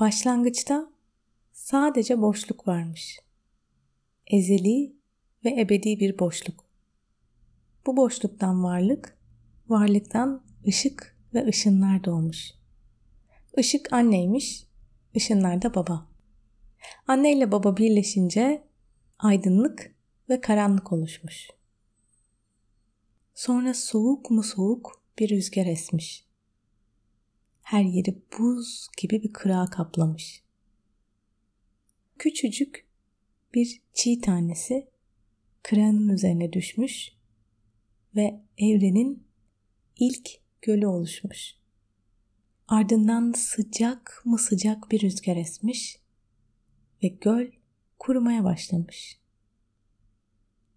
Başlangıçta sadece boşluk varmış. Ezeli ve ebedi bir boşluk. Bu boşluktan varlık, varlıktan ışık ve ışınlar doğmuş. Işık anneymiş, ışınlar da baba. Anne ile baba birleşince aydınlık ve karanlık oluşmuş. Sonra soğuk mu soğuk bir rüzgar esmiş. Her yeri buz gibi bir kırağa kaplamış. Küçücük bir çiğ tanesi kırağının üzerine düşmüş ve evrenin ilk gölü oluşmuş. Ardından sıcak mı sıcak bir rüzgar esmiş ve göl kurumaya başlamış.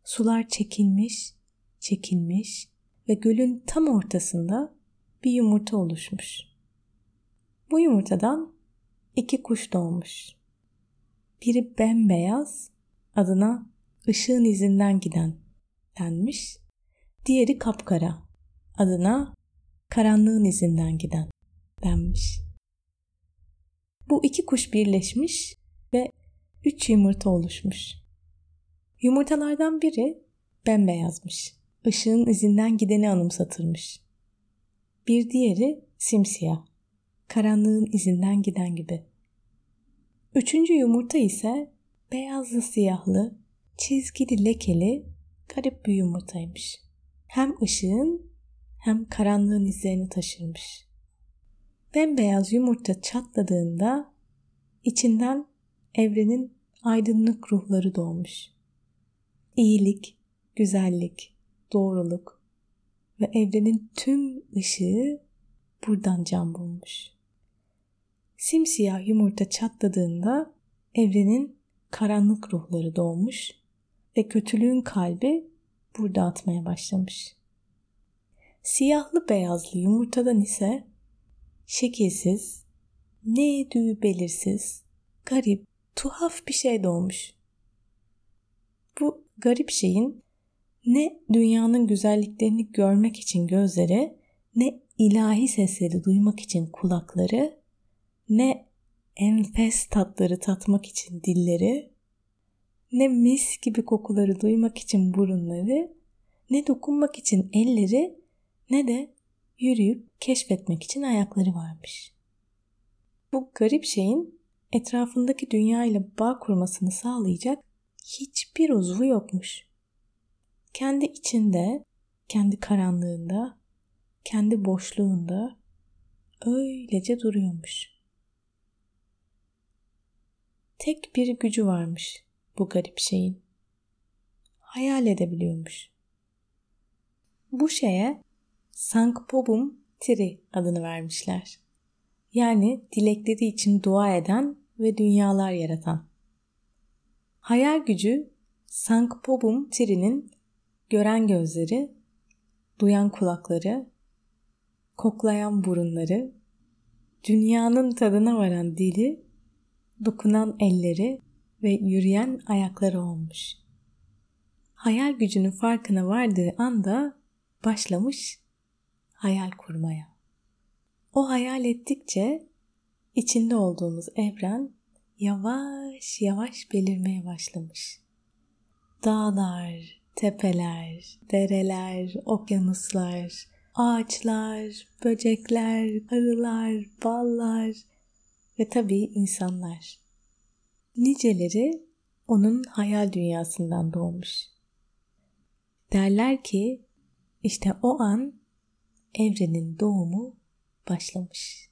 Sular çekilmiş, çekilmiş ve gölün tam ortasında bir yumurta oluşmuş. Bu yumurtadan iki kuş doğmuş. Biri bembeyaz, adına ışığın izinden giden denmiş. Diğeri kapkara, adına karanlığın izinden giden denmiş. Bu iki kuş birleşmiş ve üç yumurta oluşmuş. Yumurtalardan biri bembeyazmış. Işığın izinden gideni anımsatırmış. Bir diğeri simsiyah. Karanlığın izinden giden gibi. Üçüncü yumurta ise beyazlı siyahlı, çizgili lekeli garip bir yumurtaymış. Hem ışığın hem karanlığın izlerini taşırmış. Bembeyaz yumurta çatladığında içinden evrenin aydınlık ruhları doğmuş. İyilik, güzellik, doğruluk ve evrenin tüm ışığı buradan can bulmuş. Simsiyah yumurta çatladığında evrenin karanlık ruhları doğmuş ve kötülüğün kalbi burada atmaya başlamış. Siyahlı beyazlı yumurtadan ise şekilsiz, ne edüğü belirsiz, garip, tuhaf bir şey doğmuş. Bu garip şeyin ne dünyanın güzelliklerini görmek için gözleri, ne ilahi sesleri duymak için kulakları, ne enfes tatları tatmak için dilleri, ne mis gibi kokuları duymak için burunları, ne dokunmak için elleri, ne de yürüyüp keşfetmek için ayakları varmış. Bu garip şeyin etrafındaki dünya ile bağ kurmasını sağlayacak hiçbir uzvu yokmuş. Kendi içinde, kendi karanlığında, kendi boşluğunda öylece duruyormuş. Tek bir gücü varmış bu garip şeyin. Hayal edebiliyormuş. Bu şeye Sankpobum Tiri adını vermişler. Yani dilekleri için dua eden ve dünyalar yaratan. Hayal gücü Sankpobum Tiri'nin gören gözleri, duyan kulakları, koklayan burunları, dünyanın tadına varan dili, dokunan elleri ve yürüyen ayakları olmuş. Hayal gücünün farkına vardığı anda başlamış hayal kurmaya. O hayal ettikçe içinde olduğumuz evren yavaş yavaş belirmeye başlamış. Dağlar, tepeler, dereler, okyanuslar, ağaçlar, böcekler, arılar, ballar ve tabii insanlar. Niceleri onun hayal dünyasından doğmuş. Derler ki işte o an evrenin doğumu başlamış.